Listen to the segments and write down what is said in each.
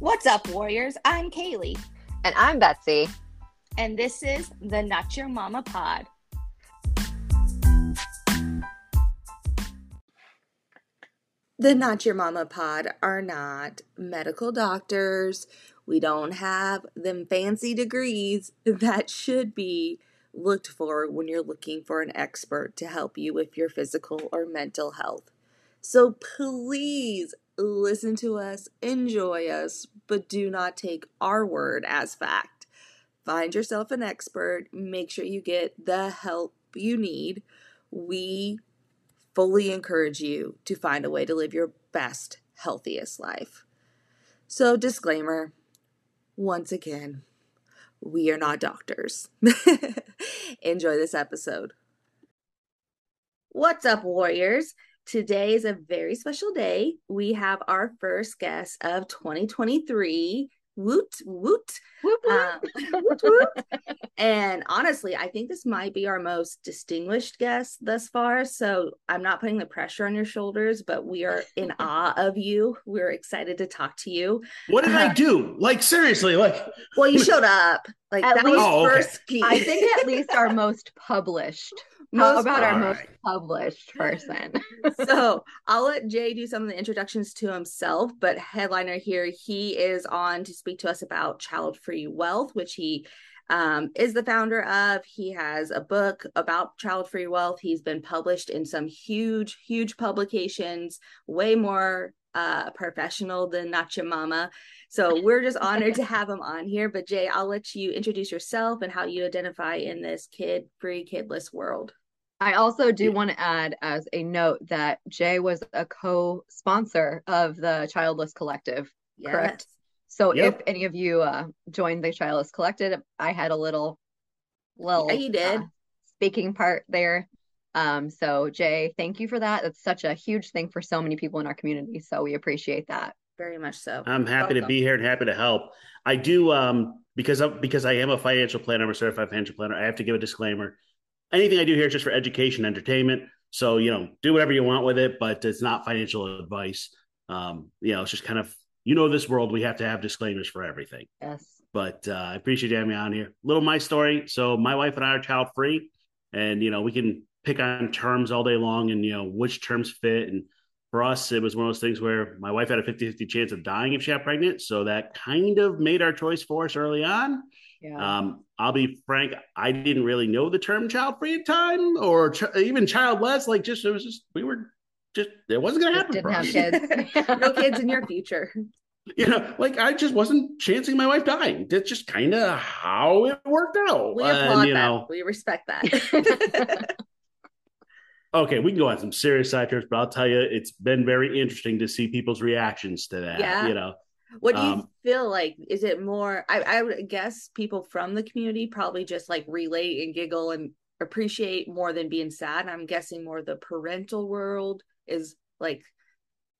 What's up, Warriors? I'm Kaylee. And I'm Betsy. And this is the Not Your Mama Pod. The Not Your Mama Pod are not medical doctors. We don't have them fancy degrees that should be looked for when you're looking for an expert to help you with your physical or mental health. So please listen to us, enjoy us, but do not take our word as fact. Find yourself an expert, make sure you get the help you need. We fully encourage you to find a way to live your best, healthiest life. So, disclaimer once again, we are not doctors. Enjoy this episode. What's up, warriors? Today is a very special day. We have our first guest of 2023. Woot, woot. Whoop, whoop. Um, woot, woot. And honestly, I think this might be our most distinguished guest thus far. So I'm not putting the pressure on your shoulders, but we are in awe of you. We're excited to talk to you. What did I do? Like seriously, like Well, you showed up. Like At that least- was Oh, okay. first key. I think at least our most published. How about our All most published person? so I'll let Jay do some of the introductions to himself, but headliner here, he is on to speak to us about child free wealth, which he um, is the founder of. He has a book about child free wealth. He's been published in some huge, huge publications, way more uh, professional than Not Your Mama. So we're just honored to have him on here. But Jay, I'll let you introduce yourself and how you identify in this kid free, kidless world. I also do Yeah. want to add as a note that Jay was a co-sponsor of the Childless Collective. Correct. So Yep. if any of you uh, joined the Childless Collective, I had a little, little Yeah, you did. uh, speaking part there. Um, so Jay, thank you for that. That's such a huge thing for so many people in our community. So we appreciate that. Very much so. I'm happy to be here and happy to help. I do um because of because I am a financial planner, I'm a certified financial planner. I have to give a disclaimer. Anything I do here is just for education, entertainment. So you know, do whatever you want with it, but it's not financial advice. Um, you know, it's just kind of you know this world. We have to have disclaimers for everything. Yes. but uh, I appreciate you having me on here. Little my story. So my wife and I are child free, and you know we can pick on terms all day long, and you know which terms fit. And for us, it was one of those things where my wife had a 50-50 chance of dying if she got pregnant, so that kind of made our choice for us early on. Yeah. Um, I'll be frank, I didn't really know the term child free at time or ch- even childless. Like just it was just we were just it wasn't going to happen. didn't have kids. no kids in your future. you know, like I just wasn't chancing my wife dying. That's just kind of how it worked out. We And, applaud you that. know, We respect that. okay, we can go on some serious side trips, but I'll tell you, it's been very interesting to see people's reactions to that. Yeah. You know, what do you Um, feel like? Is it more? I, I would guess people from the community probably just like relate and giggle and appreciate more than being sad. I'm guessing more the parental world is like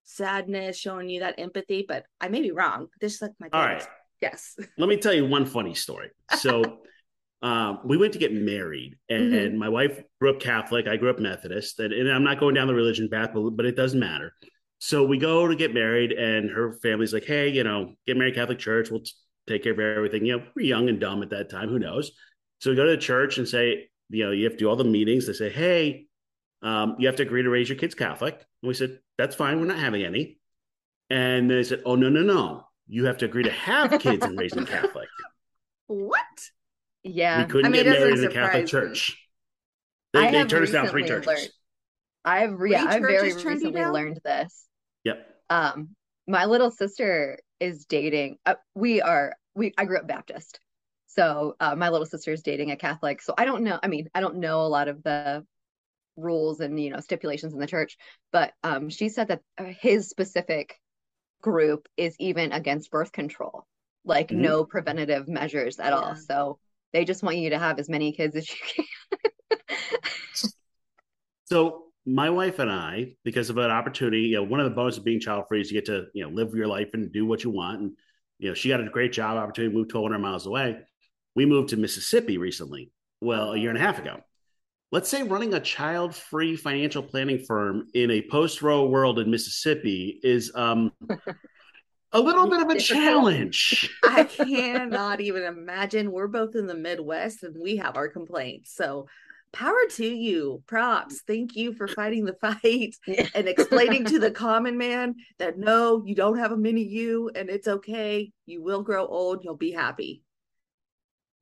sadness, showing you that empathy. But I may be wrong. This is like my all parents. right. Yes. Let me tell you one funny story. So, um, we went to get married, and, Mhm. and my wife grew up Catholic. I grew up Methodist, and, and I'm not going down the religion path, but, but it doesn't matter. So we go to get married, and her family's like, "Hey, you know, get married Catholic church. We'll t- take care of everything." You know, we're young and dumb at that time. Who knows? So we go to the church and say, you know, you have to do all the meetings. They say, "Hey, um, you have to agree to raise your kids Catholic." And we said, "That's fine. We're not having any." And they said, "Oh no, no, no! You have to agree to have kids and raise them Catholic." What? Yeah. we couldn't I mean, get it married in the Catholic surprise me. Church. They, I they have turned us down three recently churches. learned- I've re- yeah, Three I've very churches turned recently down? learned this. Yep. Um, my little sister is dating. Uh, we are we. I grew up Baptist, so uh, my little sister is dating a Catholic. So I don't know. I mean, I don't know a lot of the rules and you know stipulations in the church, but um, she said that uh, his specific group is even against birth control, like Mhm. no preventative measures at all. So they just want you to have as many kids as you can. So my wife and I, because of an opportunity, you know, one of the bonuses of being child free is you get to, you know, live your life and do what you want. And, you know, she got a great job opportunity, moved 1,200 miles away. We moved to Mississippi recently, well, a year and a half ago. Let's say running a child free financial planning firm in a post Roe world in Mississippi is, um, a little bit of a challenge. I cannot even imagine. We're both in the Midwest and we have our complaints. So power to you. Props. Thank you for fighting the fight and explaining to the common man that no, you don't have a mini you and it's okay. You will grow old. You'll be happy.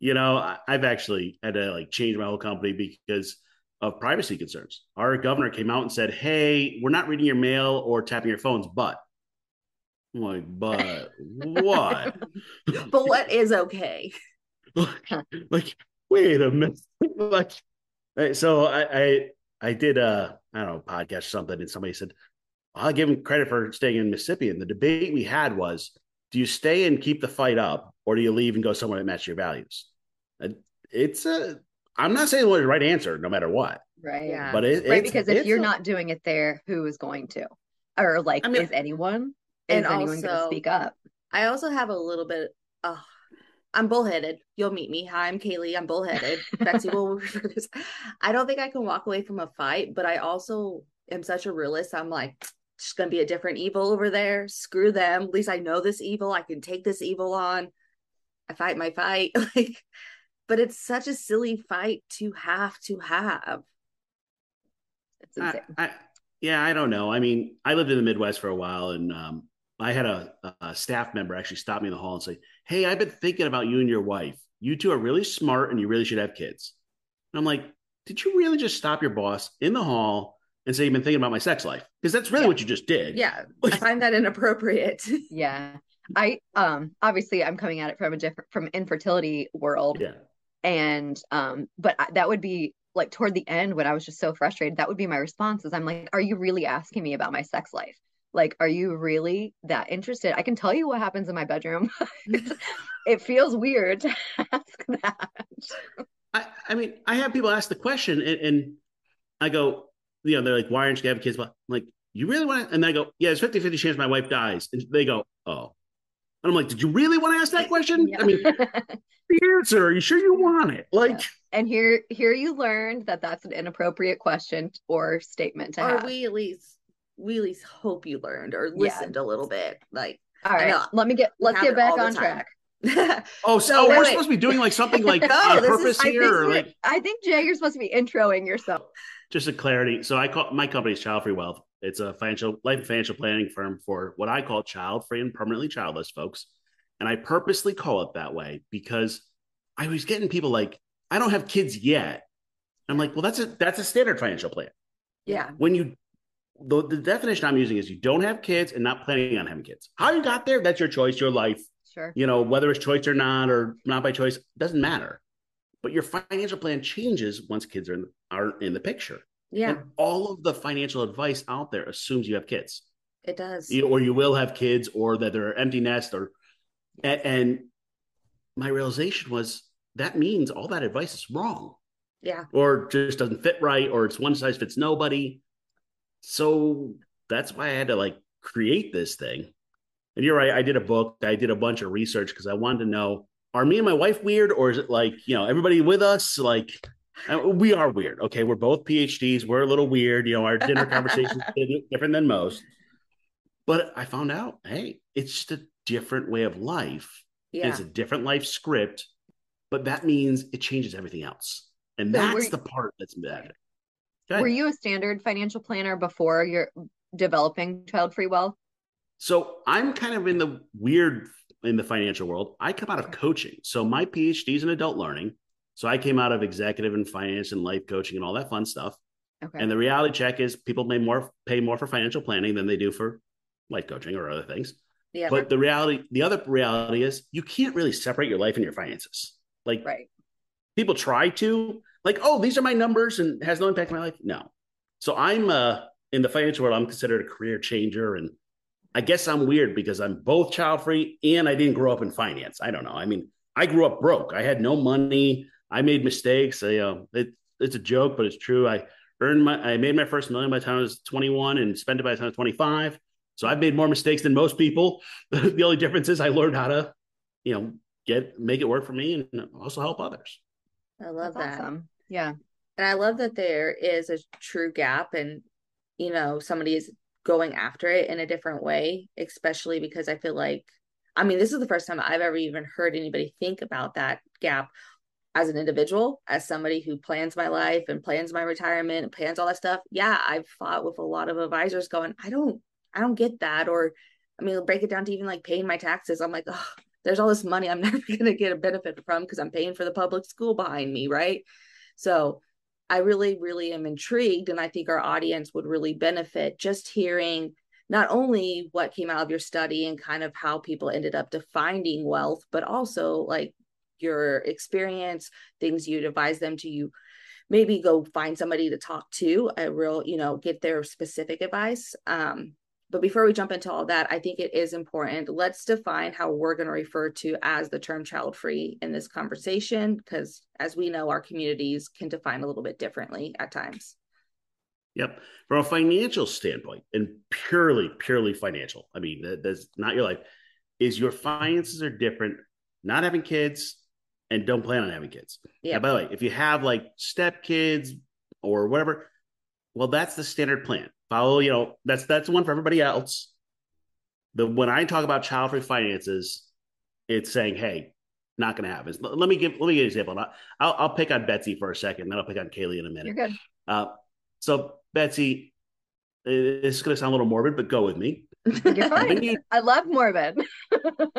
You know, I've actually had to like change my whole company because of privacy concerns. Our governor came out and said, "Hey, we're not reading your mail or tapping your phones, but." I'm like, but what? But what is okay? like, like, wait a minute. like, so I, I, I did a, I don't know, podcast or something, and somebody said, I'll give him credit for staying in Mississippi. And the debate we had was, do you stay and keep the fight up, or do you leave and go somewhere that matches your values? And It's a, I'm not saying what the right answer, no matter what, Right. Yeah. but it, Right. it's- Because if it's you're a- not doing it there, who is going to? Or like, I mean- is anyone? And is anyone going to also- speak up? I also have a little bit. Oh, I'm bullheaded. You'll meet me. Hi, I'm Kaylee. I'm bullheaded. Betsy will refer this. I don't think I can walk away from a fight, but I also am such a realist. I'm like, just gonna be a different evil over there. Screw them. At least I know this evil. I can take this evil on. I fight my fight. Like, but it's such a silly fight to have to have. It's insane. I, I, yeah, I don't know. I mean, I lived in the Midwest for a while, and um, I had a, a staff member actually stop me in the hall and say, "Hey, I've been thinking about you and your wife. You two are really smart, and you really should have kids." And I'm like, "Did you really just stop your boss in the hall and say you've been thinking about my sex life? Because that's really Yeah. what you just did." Yeah, I find that inappropriate. yeah. I um obviously I'm coming at it from a different from infertility world yeah. and um but I, that would be like toward the end when I was just so frustrated that would be my response is I'm like are you really asking me about my sex life like are you really that interested I can tell you what happens in my bedroom mm-hmm. it feels weird to ask that I, I mean, I have people ask the question, and, and I go, you know, they're like, "Why aren't you having kids?" Well, I'm like, you really want to? And I go, "Yeah, it's 50 50 chance my wife dies." And they go, "Oh." And I'm like, "Did you really want to ask that question?" Yeah. I mean, the answer. Are you sure you want it? Like, and here here you learned that that's an inappropriate question or statement to or have we at least we at least hope you learned or Yeah. listened a little bit. Like all I right know. let me get let's get back on track oh, so, So, we're supposed to be doing like something like No, on this is- purpose I think, here, or like I think Jay, you're supposed to be introing yourself. just a clarity. So I call my company is Child Free Wealth. It's a financial life and financial planning firm for what I call child free and permanently childless folks. And I purposely call it that way because I was getting people like, I don't have kids yet. I'm like, well, that's a that's a standard financial plan. yeah, When you the, the definition I'm using is you don't have kids and not planning on having kids. How you got there, that's your choice, your life. Sure. You know, whether it's choice or not, or not by choice, doesn't matter. But your financial plan changes once kids are in, are in the picture. yeah, And all of the financial advice out there assumes you have kids, it does. you, or you will have kids, or that they're empty nest, or and, and my realization was that means all that advice is wrong, yeah, or just doesn't fit right, or it's one size fits nobody. So that's why I had to like create this thing. And you're right, I did a book, I did a bunch of research because I wanted to know: are me and my wife weird, or is it like you know everybody with us like? We are weird. Okay, we're both PhDs. We're a little weird. You know, our dinner conversations different than most. But I found out, hey, it's just a different way of life. yeah. It's a different life script, but that means it changes everything else, and that's the part that's bad. Were you a standard financial planner before you're developing child free wealth? So I'm kind of in the weird in the financial world. I come out of coaching. So my PhD is in adult learning. So I came out of executive and finance and life coaching and all that fun stuff. Okay. And the reality check is people may more pay more for financial planning than they do for life coaching or other things. yeah. But the reality, the other reality is you can't really separate your life and your finances. Like right. people try to, like, oh, these are my numbers and has no impact on my life. No. So I'm uh in the financial world, I'm considered a career changer. And I guess I'm weird because I'm both child free and I didn't grow up in finance. I don't know. I mean, I grew up broke. I had no money. I made mistakes. I, uh, it, it's a joke, but it's true. I earned my, I made my first million by the time I was 21 and spent it by the time I was 25. So I've made more mistakes than most people. the only difference is I learned how to, you know, get, make it work for me and also help others. I love That's that. awesome. Yeah. And I love that there is a true gap and you know, somebody is going after it in a different way, especially because I feel like, I mean, this is the first time I've ever even heard anybody think about that gap as an individual, as somebody who plans my life and plans my retirement and plans all that stuff. Yeah, I've fought with a lot of advisors going, I don't, I don't get that. Or, I mean, break it down to even like paying my taxes. I'm like, oh, there's all this money I'm never going to get a benefit from because I'm paying for the public school behind me, right? So I really, really am intrigued. And I think our audience would really benefit just hearing not only what came out of your study and kind of how people ended up defining wealth, but also like your experience, things you'd advise them to you maybe go find somebody to talk to a real you know get their specific advice um but before we jump into all that i think it is important let's define how we're going to refer to as the term child free in this conversation because as we know our communities can define a little bit differently at times Yep. From a financial standpoint, and purely, purely financial, I mean, that, that's not your life, is your finances are different, not having kids and don't plan on having kids. Yeah. By the way, if you have like step kids or whatever, well, that's the standard plan. Follow, you know, that's that's one for everybody else. The when I talk about child free finances, it's saying, hey, not going to happen. Let me give let me give an example. I'll, I'll pick on Betsy for a second, then I'll pick on Kaylee in a minute. You're good. Uh, so Betsy, it's going to sound a little morbid, but go with me. You're fine. You, I love morbid.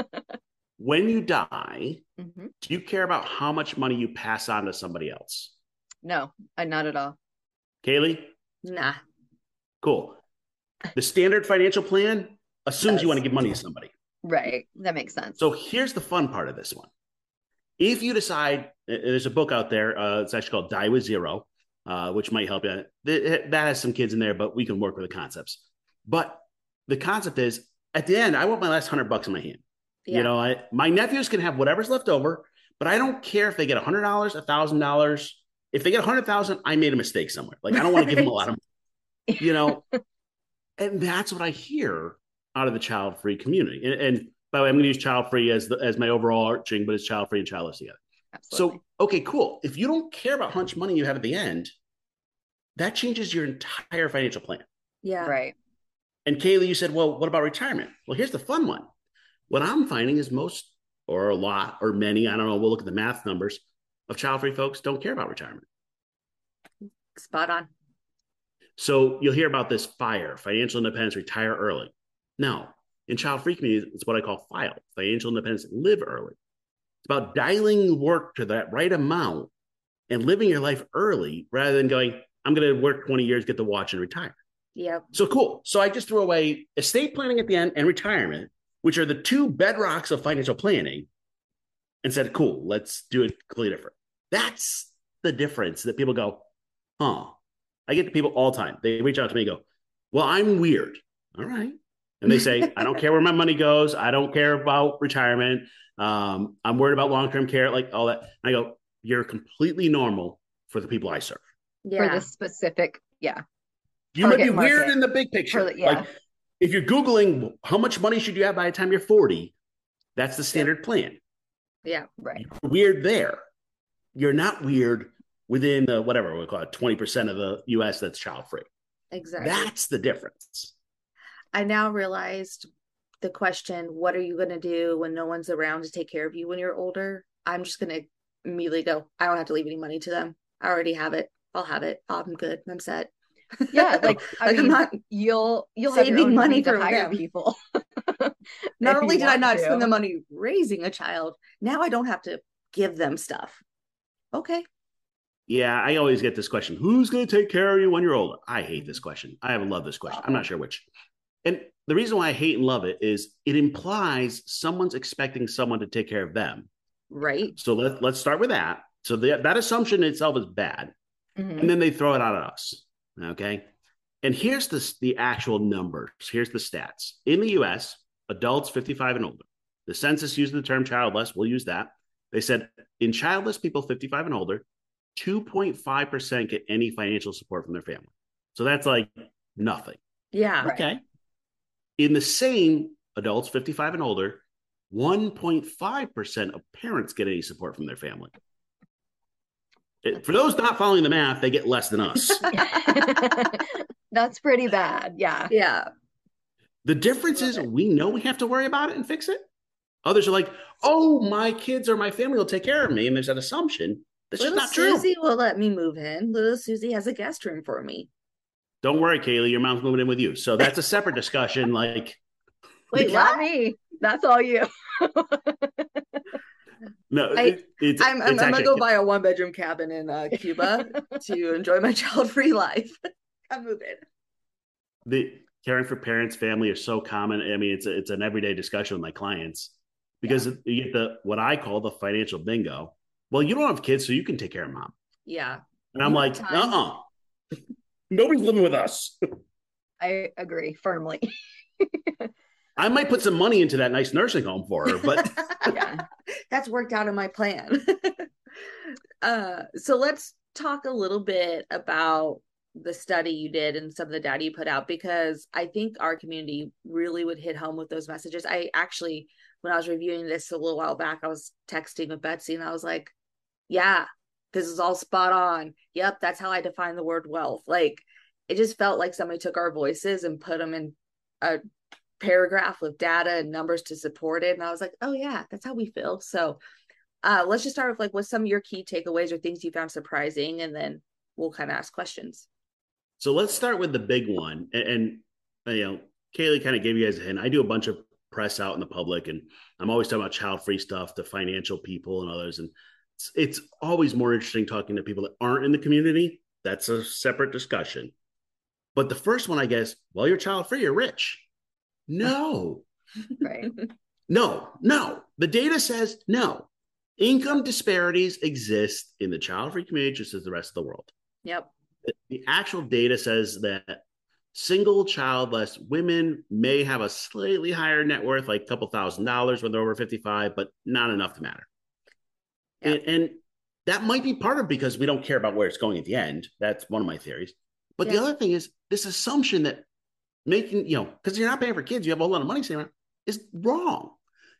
when you die, mm-hmm. do you care about how much money you pass on to somebody else? No, I not at all. Kaylee? Nah. Cool. The standard financial plan assumes yes. you want to give money to somebody. Right. That makes sense. So here's the fun part of this one. If you decide, there's a book out there, uh, it's actually called Die with Zero, uh, which might help you. That has some kids in there, but we can work with the concepts. But the concept is at the end, I want my last hundred bucks in my hand. Yeah. You know, I, my nephews can have whatever's left over, but I don't care if they get a hundred dollars, a thousand dollars. If they get a hundred thousand, I made a mistake somewhere. Like I don't want to give them a lot of you know, and that's what I hear out of the child free community. And, and, by the way, I'm going to use child free as the, as my overall arching, but it's child free and childless together. Absolutely. So, okay, cool. If you don't care about how much money you have at the end, that changes your entire financial plan. Yeah. Right. And Kaylee, you said, well, what about retirement? Well, here's the fun one. What I'm finding is most, or a lot, or many, I don't know, we'll look at the math numbers of child free folks don't care about retirement. Spot on. So you'll hear about this FIRE, financial independence, retire early. Now, in child free communities, it's what I call FILE, financial independence, live early. It's about dialing work to that right amount and living your life early rather than going, I'm going to work 20 years, get the watch, and retire. Yeah. So cool. So I just threw away estate planning at the end and retirement, which are the two bedrocks of financial planning, and said, cool, let's do it completely different. That's the difference that people go, huh, I get to people all the time. They reach out to me and go, Well, I'm weird. All right. And they say, I don't care where my money goes. I don't care about retirement. Um, I'm worried about long term care, like all that. And I go, You're completely normal for the people I serve. Yeah. For the specific, yeah. You might be market. weird in the big picture. The, yeah. Like if you're Googling how much money should you have by the time you're 40, that's the standard plan. Yeah, right. You're weird there. You're not weird within the whatever we call it, 20% of the US that's child free. Exactly. That's the difference. I now realized the question, what are you going to do when no one's around to take care of you when you're older? I'm just going to immediately go, I don't have to leave any money to them. I already have it. I'll have it. I'm good. I'm set. Yeah, like, I mean, not you'll you'll saving money for hire them. people. not only did I not to. spend the money raising a child, now I don't have to give them stuff. Okay, yeah, I always get this question Who's going to take care of you when you're older? I hate this question. I haven't loved this question. I'm not sure which. And the reason why I hate and love it is it implies someone's expecting someone to take care of them. Right. So let, let's start with that. So the, that assumption itself is bad. Mm-hmm. And then they throw it out at us. Okay. And here's the, the actual numbers. Here's the stats. In the US, adults 55 and older, the census used the term childless. We'll use that. They said in childless people 55 and older, 2.5% get any financial support from their family. So that's like nothing. Yeah. Okay. In the same adults 55 and older, 1.5% of parents get any support from their family. For those not following the math, they get less than us. That's That's pretty bad. Yeah. Yeah. The difference is we know we have to worry about it and fix it. Others are like, oh, my kids or my family will take care of me. And there's that assumption. That's just Little not true. Susie will let me move in. Little Susie has a guest room for me. Don't worry, Kaylee, your mom's moving in with you. So that's a separate discussion. Like, Wait, Yeah. not me. That's all you. no, I- it- it's, I'm, I'm, it's I'm gonna go buy a one bedroom cabin in uh, Cuba to enjoy my child free life. I'm moving. the caring for parents, family are so common. I mean, it's a, it's an everyday discussion with my clients because you get the what I call the financial bingo. Well, you don't have kids, so you can take care of mom. Yeah. And I'm like, uh uh Nobody's living with us. I agree firmly. I might put some money into that nice nursing home for her, but Yeah. That's worked out in my plan. uh, so let's talk a little bit about the study you did and some of the data you put out because I think our community really would hit home with those messages. I actually, when I was reviewing this a little while back, I was texting with Betsy and I was like, yeah, this is all spot on. Yep, that's how I define the word wealth. Like it just felt like somebody took our voices and put them in a paragraph with data and numbers to support it. And I was like, oh yeah, that's how we feel. So uh let's just start with like what's some of your key takeaways or things you found surprising and then we'll kind of ask questions. So let's start with the big one. And, and uh, you know, Kaylee kind of gave you guys a hint. I do a bunch of press out in the public, and I'm always talking about child free stuff to financial people and others. And it's, it's always more interesting talking to people that aren't in the community. That's a separate discussion. But the first one, I guess, well, you're child free, you're rich. No, Right. no, no. The data says no. Income disparities exist in the child free community just as the rest of the world Yep. the actual data says that single childless women may have a slightly higher net worth, like a couple thousand dollars when they're over 55, but not enough to matter. Yeah. And, and that might be part of because we don't care about where it's going at the end. That's one of my theories. But the other thing is this assumption that making, you know, because you're not paying for kids, you have a whole lot of money around, is wrong.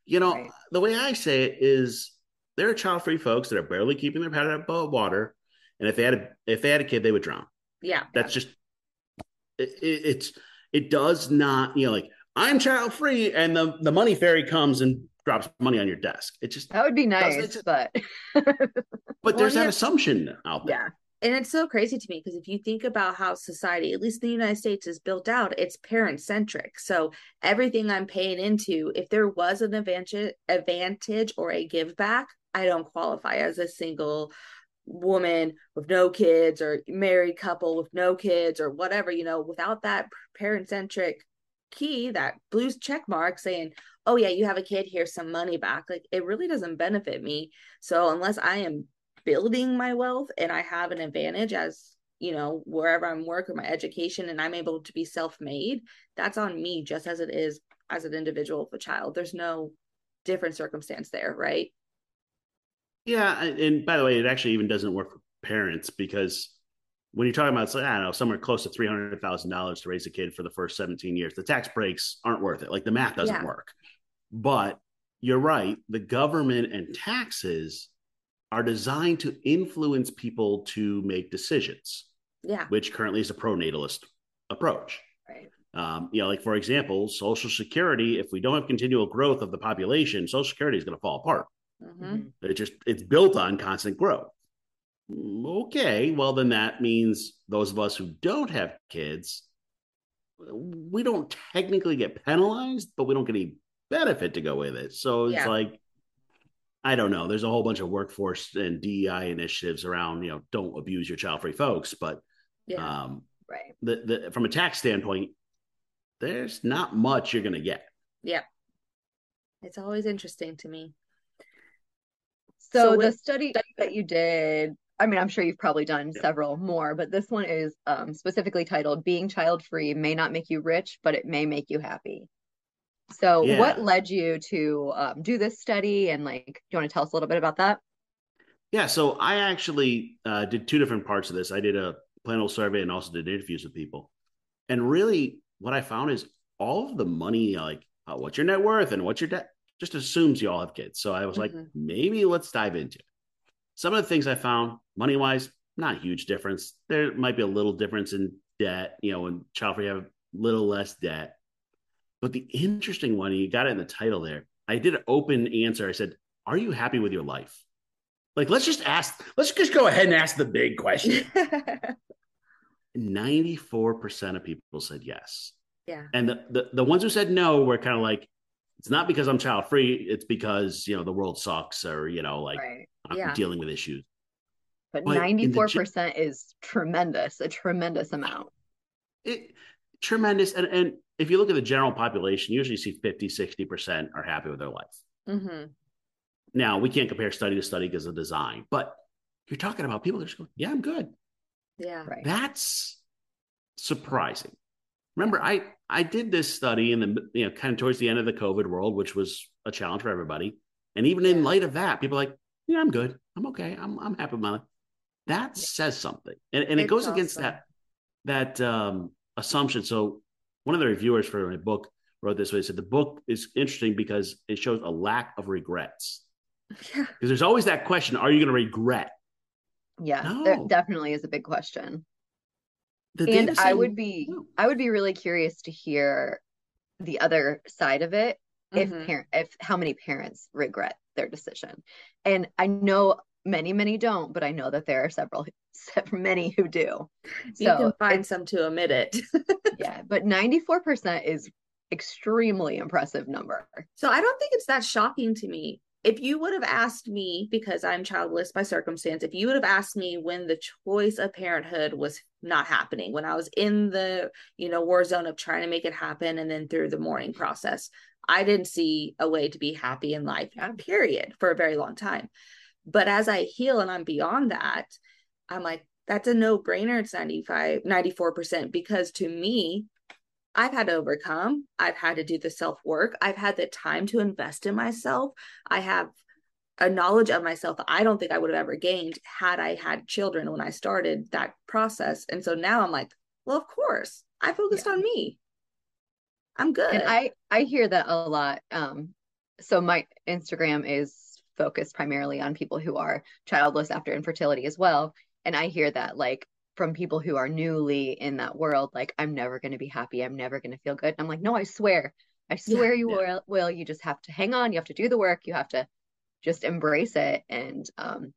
You know, Right. the way I say it is there are child free folks that are barely keeping their head above water. And if they had a if they had a kid, they would drown. Yeah. That's just it, it, it's it does not you know like I'm child free and the the money fairy comes and drops money on your desk. It just That would be nice, but but there's that assumption out there. yeah. And it's so crazy to me because if you think about how society, at least in the United States, is built out, it's parent centric. So everything I'm paying into, if there was an advantage, advantage or a give back, I don't qualify as a single woman with no kids or married couple with no kids or whatever. You know, without that parent centric key, that blue check mark saying, "Oh yeah, you have a kid, here's some money back." Like it really doesn't benefit me. So unless I am building my wealth and I have an advantage as you know wherever I'm work or my education and I'm able to be self-made that's on me just as it is as an individual with a child there's no different circumstance there right Yeah, and by the way, it actually even doesn't work for parents because when you're talking about, I don't know, somewhere close to three hundred thousand dollars to raise a kid for the first seventeen years, the tax breaks aren't worth it. Like the math doesn't Yeah. work. But you're right, the government and taxes are designed to influence people to make decisions, yeah which currently is a pronatalist approach. Right. Um, you know, like for example, Social Security. If we don't have continual growth of the population, Social Security is going to fall apart. hmm It just it's built on constant growth. Okay, well then that means those of us who don't have kids, we don't technically get penalized, but we don't get any benefit to go with it. So it's Yeah. like I don't know. There's a whole bunch of workforce and DEI initiatives around, you know, don't abuse your child-free folks, but yeah um Right. the, the from a tax standpoint, there's not much you're going to get. Yeah. It's always interesting to me So, So the with- study that you did, I mean, I'm sure you've probably done Yeah. several more, but this one is um, specifically titled Being Child Free May Not Make You Rich, but It May Make You Happy. So, what led you to um, do this study? And, like, do you want to tell us a little bit about that? Yeah, so I actually uh, did two different parts of this. I did a panel survey and also did interviews with people. And really, what I found is all of the money, like uh, what's your net worth and what's your debt, just assumes you all have kids. So I was like, Mhm. maybe let's dive into it. Some of the things I found, money wise, not a huge difference. There might be a little difference in debt, you know, and child free have a little less debt. But the interesting one, you got it in the title there. I did an open answer. I said, Are you happy with your life? Like, let's just ask, let's just go ahead and ask the big question. 94% of people said yes. yeah. And the, the, the ones who said no were kind of like, it's not because I'm child free, it's because, you know, the world sucks or, you know, like right. I'm Yeah. dealing with issues. But But in the ninety four gen- percent is tremendous, a tremendous amount. It, tremendous. And, and if you look at the general population, you usually see 50, 60% are happy with their life. hmm Now, we can't compare study to study because of design, but you're talking about people that just go, yeah, I'm good. Yeah. Right. That's surprising. Remember, I I did this study in the you know kind of towards the end of the COVID world, which was a challenge for everybody. And even in light of that, people are like, yeah, I'm good. I'm okay. I'm I'm happy with my life. That says something, and and it It's goes against that that um, assumption. So one of the reviewers for my book wrote this way. He said the book is interesting because it shows a lack of regrets. Yeah. Because there's always that question: Are you going to regret? Yeah, there No. definitely is a big question. The and I would be no. I would be really curious to hear the other side of it if Mhm. parent if how many parents regret their decision. And I know many many don't, but I know that there are several many who do. You So can find some to omit it. yeah, but 94% is extremely impressive number. So I don't think it's that shocking to me. If you would have asked me, because I'm childless by circumstance, if you would have asked me when the choice of parenthood was not happening, when I was in the, you know, war zone of trying to make it happen and then through the mourning process, I didn't see a way to be happy in life, period, for a very long time. But as I heal and I'm beyond that, I'm like, that's a no brainer. It's 95, 94%, because to me, I've had to overcome. I've had to do the self work. I've had the time to invest in myself. I have a knowledge of myself that I don't think I would have ever gained had I had children when I started that process. And so now I'm like, well, of course, I focused Yeah. on me. I'm good. And I I hear that a lot. Um, so my Instagram is focused primarily on people who are childless after infertility as well, and I hear that like from people who are newly in that world, like I'm never going to be happy, I'm never going to feel good. And I'm like, no, I swear, I swear you Yeah. will. Will you just have to hang on? You have to do the work. You have to just embrace it, and um,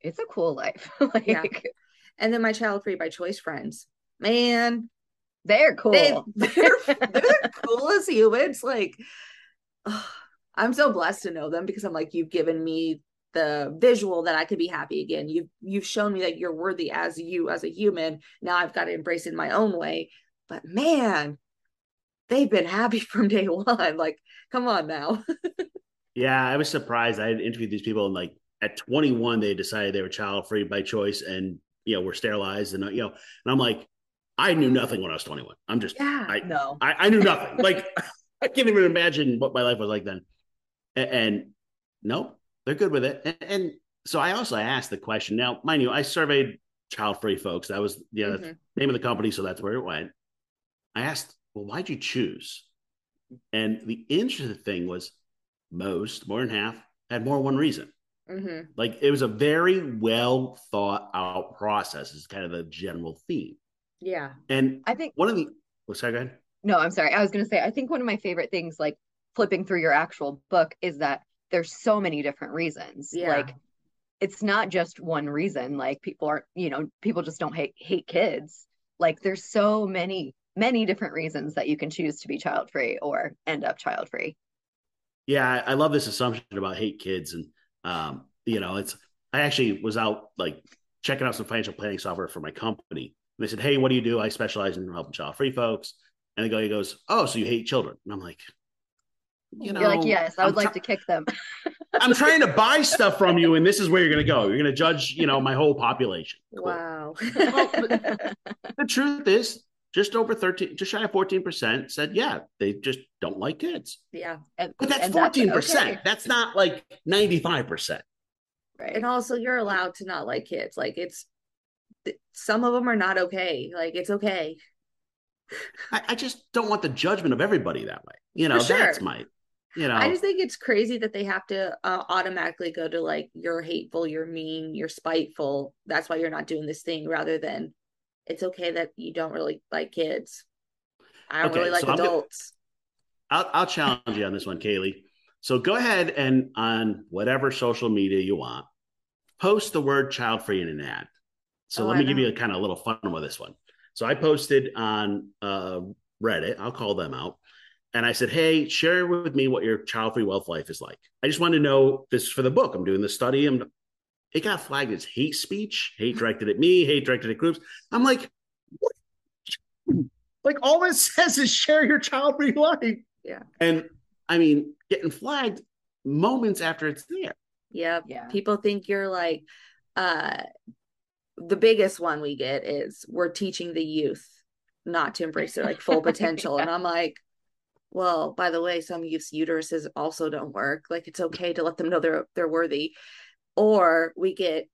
it's a cool life. like Yeah. and then my child free by choice friends, man, they're cool. they, they're, they're cool as humans. Like, ugh, I'm so blessed to know them because I'm like, you've given me the visual that I could be happy again. You've you've shown me that you're worthy as you as a human. Now I've got to embrace it in my own way. But man, they've been happy from day one. Like, come on now. Yeah, I was surprised. I had interviewed these people, and like at 21, they decided they were child free by choice, and you know were sterilized, and you know, and I'm like, I knew nothing when I was 21. I'm just, Yeah. I, no. I, I knew nothing. like, I can't even imagine what my life was like then. And, and no, they're good with it. And, and so I also asked the question. Now, mind you, I surveyed child free folks. That was the Mhm. name of the company, so that's where it went. I asked, well, why'd you choose? And the interesting thing was most, more than half, had more than one reason. Mhm. Like it was a very well thought out process, is kind of the general theme. Yeah. And I think one of the, oh, sorry, go ahead. No, I'm sorry. I was going to say, I think one of my favorite things, like flipping through your actual book, is that there's so many different reasons. Yeah. Like, it's not just one reason. Like, people aren't, you know, people just don't hate hate kids. Like, there's so many, many different reasons that you can choose to be child free or end up child free. Yeah, I, I love this assumption about hate kids, and um, you know, it's. I actually was out like checking out some financial planning software for my company, and they said, "Hey, what do you do?" I specialize in helping child free folks, and the guy goes, "Oh, so you hate children?" And I'm like, you know, You're like, yes, I would I'm like try- to kick them. I'm trying to buy stuff from you, and this is where you're going to go. You're going to judge, you know, my whole population. Cool. Wow. Well, the, the truth is, just over 13, just shy of 14% said, yeah, they just don't like kids. yeah. and, But that's and 14%. okay, That's not like 95%. right. And also you're allowed to not like kids. Like it's some of them are not okay. Like it's okay. I, I just don't want the judgment of everybody that way. You know, sure. that's my, you know, I just think it's crazy that they have to uh, automatically go to like you're hateful, you're mean, you're spiteful. That's why you're not doing this thing rather than it's okay that you don't really like kids. I don't Okay, really like so gonna- adults. I'll, I'll challenge you on this one, Kaylee. So go ahead and on whatever social media you want, post the word child free in an ad. So Oh, let me give you a kind of little fun with this one. So I posted on uh, Reddit, I'll call them out. And I said, hey, share with me what your child free wealth life is like. I just want to know this for the book. I'm doing the study. I'm, it got flagged as hate speech, hate directed at me, hate directed at groups. I'm like, what? Like all it says is share your child free life. Yeah. And I mean, getting flagged moments after it's there. Yep. Yeah. People think you're like uh the biggest one we get is we're teaching the youth not to embrace their like full potential. And I'm like, well, by the way, some youth's uteruses also don't work. Like it's okay to let them know they're they're worthy. Or we get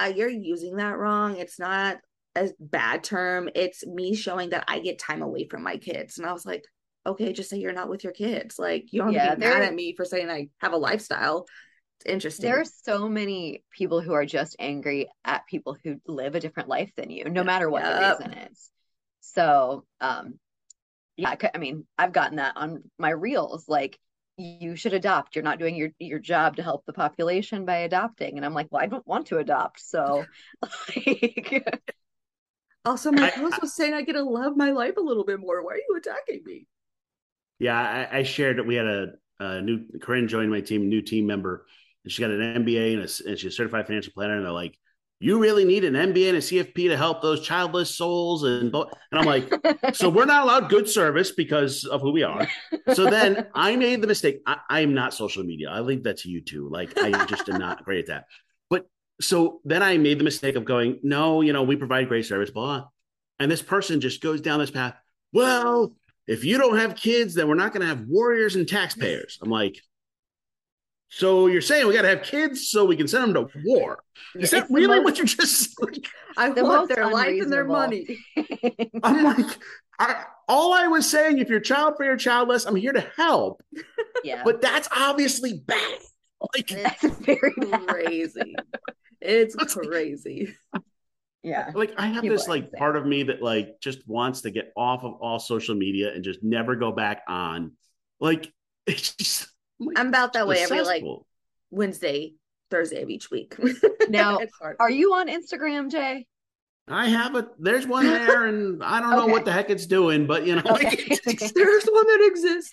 uh, you're using that wrong. It's not a bad term. It's me showing that I get time away from my kids. And I was like, okay, just say you're not with your kids. Like you don't Yeah, be mad at me for saying I have a lifestyle. It's interesting. There are so many people who are just angry at people who live a different life than you, no matter what Yep. the reason is. So, um, yeah, I cou- I mean, I've gotten that on my reels. Like, you should adopt. You're not doing your your job to help the population by adopting. And I'm like, well, I don't want to adopt. So, like, Also, my I- post was saying I get to love my life a little bit more. Why are you attacking me? Yeah, I, I shared we had a, a new Corinne joined my team, new team member, and she got an MBA and, a, and she's a certified financial planner. And they're like, "You really need an MBA and a CFP to help those childless souls." And bo-" and I'm like, "So we're not allowed good service because of who we are." So then I made the mistake. I, I am not social media. I leave that to you two. Like I just am not great at that. But so then I made the mistake of going, "No, you know, we provide great service, blah." And this person just goes down this path. Well, if you don't have kids, then we're not going to have warriors and taxpayers. I'm like, so you're saying we got to have kids so we can send them to war? Is that It's really most- what you just? Like, I The want their life and their money. I'm like, I, all I was saying, if you're child free or childless, I'm here to help. yeah, But that's obviously bad. Like, that's very bad. Crazy. It's Let's- crazy. Yeah. like I have this like part of me that like just wants to get off of all social media and just never go back on. Like, it's just. I'm like, I'm about that it's way every like. Wednesday, Thursday of each week. Now, Are you on Instagram, Jay? I have a there's one there, and I don't know Okay. what the heck it's doing, but you know, Okay. There's one that exists.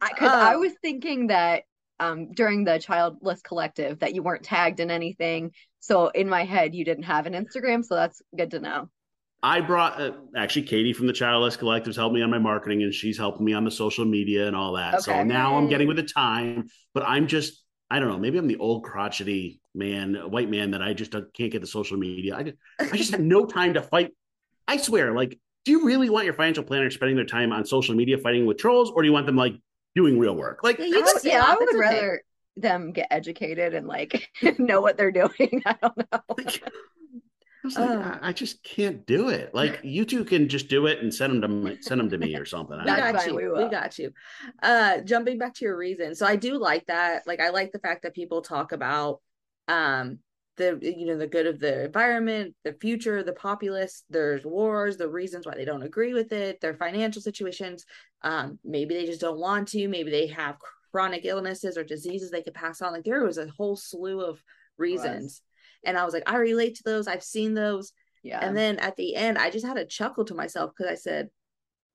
Because I Uh, was thinking that um, during the Childless Collective that you weren't tagged in anything. So in my head, you didn't have an Instagram. So that's good to know. I brought uh, actually Katie from the Childless Collectives helped me on my marketing, and she's helping me on the social media and all that. So now I'm getting with the time, but I'm just I don't know. Maybe I'm the old crotchety man, white man that I just don't- can't get the social media. I just, I just have no time to fight. I swear, like, do you really want your financial planner spending their time on social media fighting with trolls, or do you want them like doing real work? Like, Yeah, I you would- can say yeah, I would it's okay. rather them get educated and like know what they're doing. I don't know. Like, I, was like, Oh. I, I just can't do it. Like you two can just do it and send them to me, send them to me or something. I We don't know. got you. we We, got you. Uh jumping back to your reason. So I do like that. Like I like the fact that people talk about um the you know the good of the environment, the future, the populace, there's wars, the reasons why they don't agree with it, their financial situations. Um maybe they just don't want to, maybe they have chronic illnesses or diseases they could pass on. Like there was a whole slew of reasons. And I was like, I relate to those. I've seen those. Yeah. And then at the end, I just had a chuckle to myself because I said,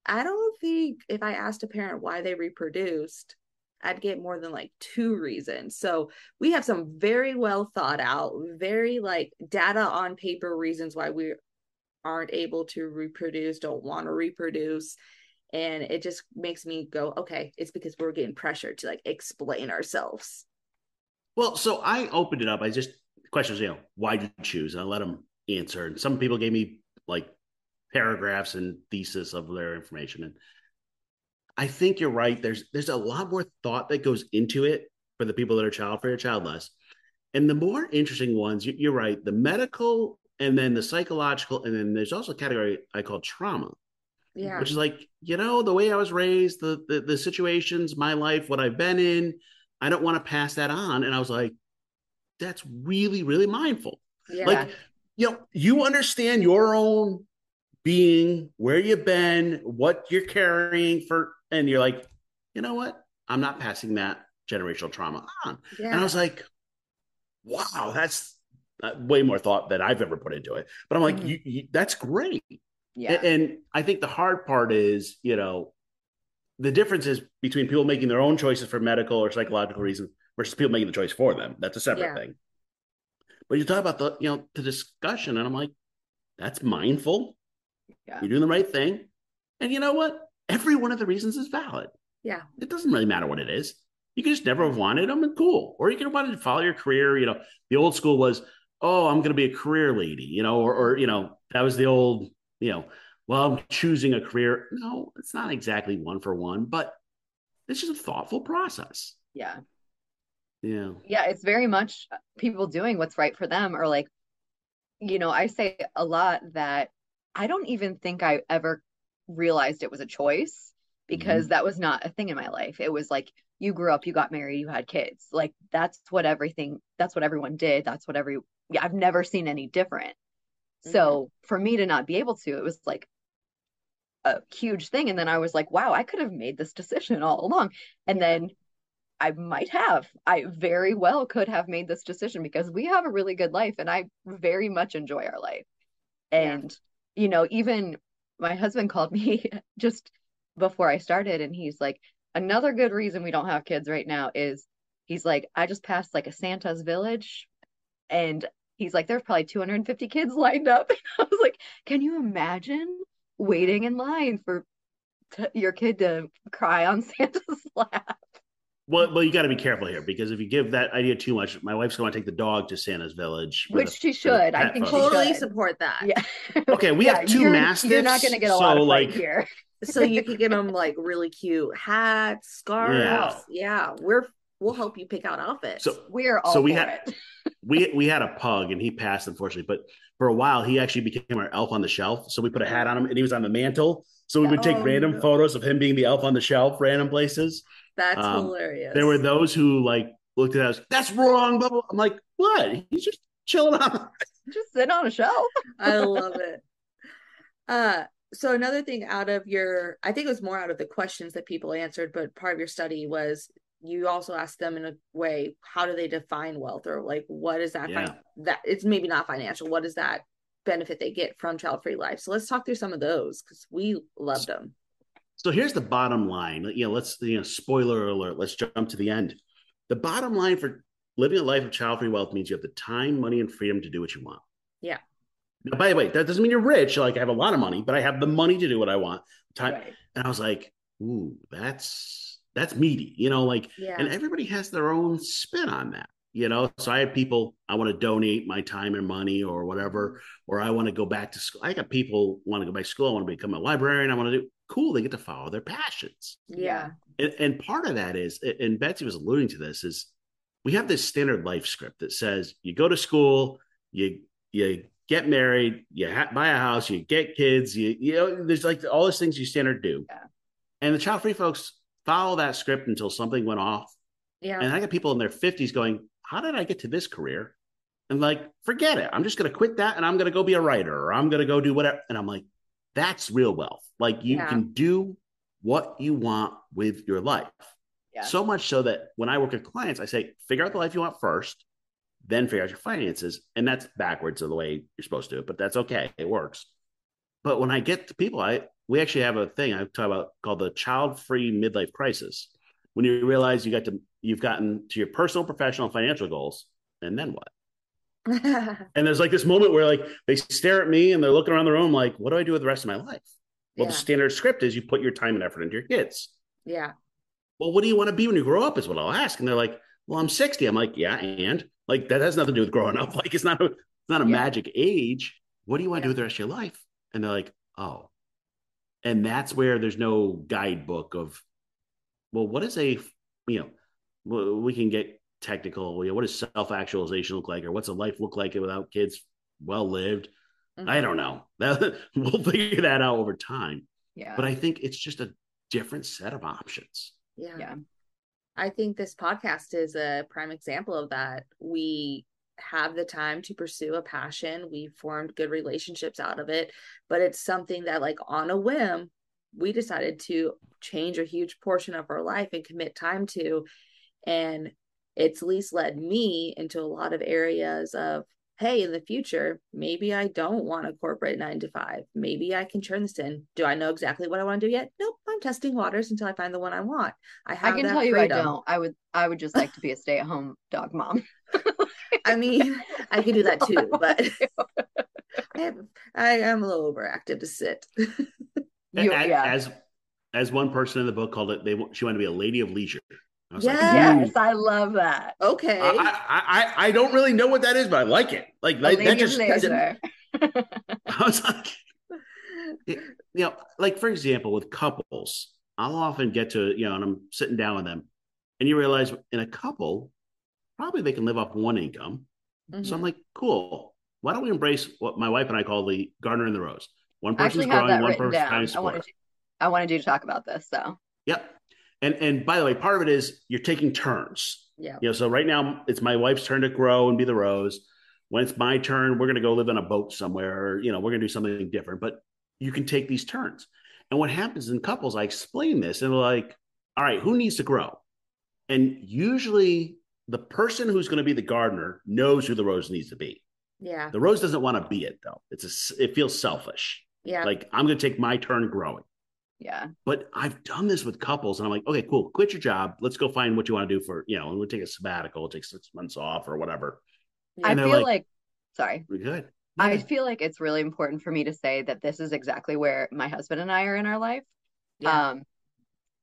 I don't think if I asked a parent why they reproduced, I'd get more than like two reasons. So we have some very well thought out, very like data on paper reasons why we aren't able to reproduce, don't want to reproduce. And it just makes me go, okay, it's because we're getting pressured to like explain ourselves. Well, so I opened it up. I just questions, you know, why did you choose? And I let them answer. And some people gave me like paragraphs and thesis of their information. And I think you're right. There's there's a lot more thought that goes into it for the people that are child free or childless. And the more interesting ones, you- you're right, the medical and then the psychological, and then there's also a category I call trauma. Yeah. which is like you know the way i was raised the, the the situations my life what i've been in i don't want to pass that on and i was like that's really really mindful Yeah. like you know you understand your own being, where you've been, what you're carrying for, and you're like, you know what? I'm not passing that generational trauma on. Yeah. And I was like, wow, that's uh, way more thought than I've ever put into it. But I'm like, Mhm. you, you, that's great. Yeah. A- And I think the hard part is, you know, the difference is between people making their own choices for medical or psychological reasons versus people making the choice for them. That's a separate Yeah. thing. But you talk about the, you know, the discussion, and I'm like, that's mindful. Yeah. You're doing the right thing. And you know what? Every one of the reasons is valid. Yeah. It doesn't really matter what it is. You could just never have wanted them and cool. Or you could have wanted to follow your career. You know, the old school was, oh, I'm going to be a career lady, you know, or, or, you know, that was the old, you know, well, I'm choosing a career. No, it's not exactly one for one, but it's just a thoughtful process. yeah. Yeah. yeah it's very much uh, people doing what's right for them or like you know i say a lot that i don't even think i ever realized it was a choice because mm-hmm. that was not a thing in my life. It was like you grew up you got married you had kids. Like that's what everything that's what everyone did. That's what every yeah i've never seen any different. Mm-hmm. So for me to not be able to it was like a huge thing. And then i was like wow i could have made this decision all along. And then I might have. I very well could have made this decision because we have a really good life and I very much enjoy our life. Yeah. And, you know, even my husband called me just before I started and he's like, another good reason we don't have kids right now is he's like, I just passed like a Santa's village and he's like, there's probably 250 kids lined up. I was like, can you imagine waiting in line for t- your kid to cry on Santa's lap? Well, well, you got to be careful here because if you give that idea too much, my wife's going to take the dog to Santa's village, Which the- she should. I pet think. Totally support that. Yeah. Okay, we Yeah, have 2 you're, mastiffs. You're not going to get a so lot of like, here. so you could get them like really cute hats, scarves. Yeah. we're we'll help you pick out outfits. So We're all So we for had- it. we we had a pug and he passed unfortunately, but for a while he actually became our elf on the shelf. So we put a hat on him and he was on the mantle. So we would take Oh, random no. photos of him being the elf on the shelf, random places. That's um, hilarious. There were those who like looked at us, that's wrong. Blah, blah. I'm like, what? He's just chilling on. Just sit on a shelf. I love it. Uh, so another thing out of your, I think it was more out of the questions that people answered, but part of your study was you also ask them in a way, how do they define wealth, or like what is that? Yeah. fin- that it's maybe not financial. What is that benefit they get from child-free life? So let's talk through some of those because we loved them. So here's the bottom line. You know, let's you know, spoiler alert. Let's jump to the end. The bottom line for living a life of child-free wealth means you have the time, money, and freedom to do what you want. Yeah. Now, by the way, that doesn't mean you're rich. Like I have a lot of money, but I have the money to do what I want. Time, Right. and I was like, ooh, that's that's meaty, you know, like Yeah. and everybody has their own spin on that, you know. So I have people I want to donate my time and money or whatever, or I want to go back to school. I got people want to go back to school, I want to become a librarian, I want to do cool, they get to follow their passions. yeah. And, and part of that is, and Betsy was alluding to this, is we have this standard life script that says you go to school, you you get married, you ha- buy a house, you get kids, you you know, there's like all those things you standard do. Yeah. And the child free folks follow that script until something went off. Yeah. And I got people in their 50s going, How did I get to this career? And like, forget it. I'm just gonna quit that and I'm gonna go be a writer or I'm gonna go do whatever. And I'm like, that's real wealth. Like you Yeah. can do what you want with your life. Yeah. So much so that when I work with clients, I say, figure out the life you want first, then figure out your finances. And that's backwards of the way you're supposed to do it, but that's okay. It works. But when I get to people, I we actually have a thing I talk about called the child-free midlife crisis. When you realize you got to you've gotten to your personal, professional, and financial goals, and then what? And there's like this moment where like they stare at me and they're looking around the room like, what do I do with the rest of my life? Well, yeah. the standard script is you put your time and effort into your kids. yeah. Well, what do you want to be when you grow up? Is what I'll ask. And they're like, well, I'm 60. I'm like, yeah, and like that has nothing to do with growing up. Like it's not a it's not a Yeah. magic age. What do you want to do with the rest of your life? And they're like, oh. And that's where there's no guidebook of, well, what is a, you know, we can get technical. You know, what does self actualization look like, or what's a life look like without kids? Well lived. I don't mm-hmm. know. we'll figure that out over time. Yeah. But I think it's just a different set of options. Yeah. Yeah. I think this podcast is a prime example of that. We have the time to pursue a passion. We formed good relationships out of it, but it's something that, like, on a whim, we decided to change a huge portion of our life and commit time to. And it's at least led me into a lot of areas of hey, in the future, maybe I don't want a corporate nine to five. Maybe I can turn this in. Do I know exactly what I want to do yet? Nope. I'm testing waters until I find the one I want. I have. I can tell you, freedom. I don't. I would. I would just like to be a stay-at-home dog mom. I mean, I could do that too, but I have. I am a little overactive to sit. you, as, yeah. as as one person in the book called it, they she wanted to be a lady of leisure. I yes, like, yes, I love that. Okay, I, I, I don't really know what that is, but I like it. Like that, that just. I was like, you know, like for example, with couples, I'll often get to you know, and I'm sitting down with them, and you realize in a couple, probably they can live off one income. Mm-hmm. So I'm mm-hmm. like, cool. Why don't we embrace what my wife and I call the gardener in the rose? One person's growing, one person's down. I wanted, you, I wanted you to talk about this. So. Yep. And and by the way, part of it is you're taking turns. Yeah. You know, so right now it's my wife's turn to grow and be the rose. When it's my turn, we're gonna go live on a boat somewhere, or you know, we're gonna do something different. But you can take these turns. And what happens in couples, I explain this and they're like, all right, who needs to grow? And usually the person who's going to be the gardener knows who the rose needs to be. Yeah. The rose doesn't want to be it though. It's a, it feels selfish. Yeah. Like I'm going to take my turn growing. Yeah. But I've done this with couples and I'm like, okay, cool. Quit your job. Let's go find what you want to do for, you know, and we'll take a sabbatical, take six months off or whatever. I feel like, like, sorry. We're good. Yeah. I feel like it's really important for me to say that this is exactly where my husband and I are in our life. Yeah. Um,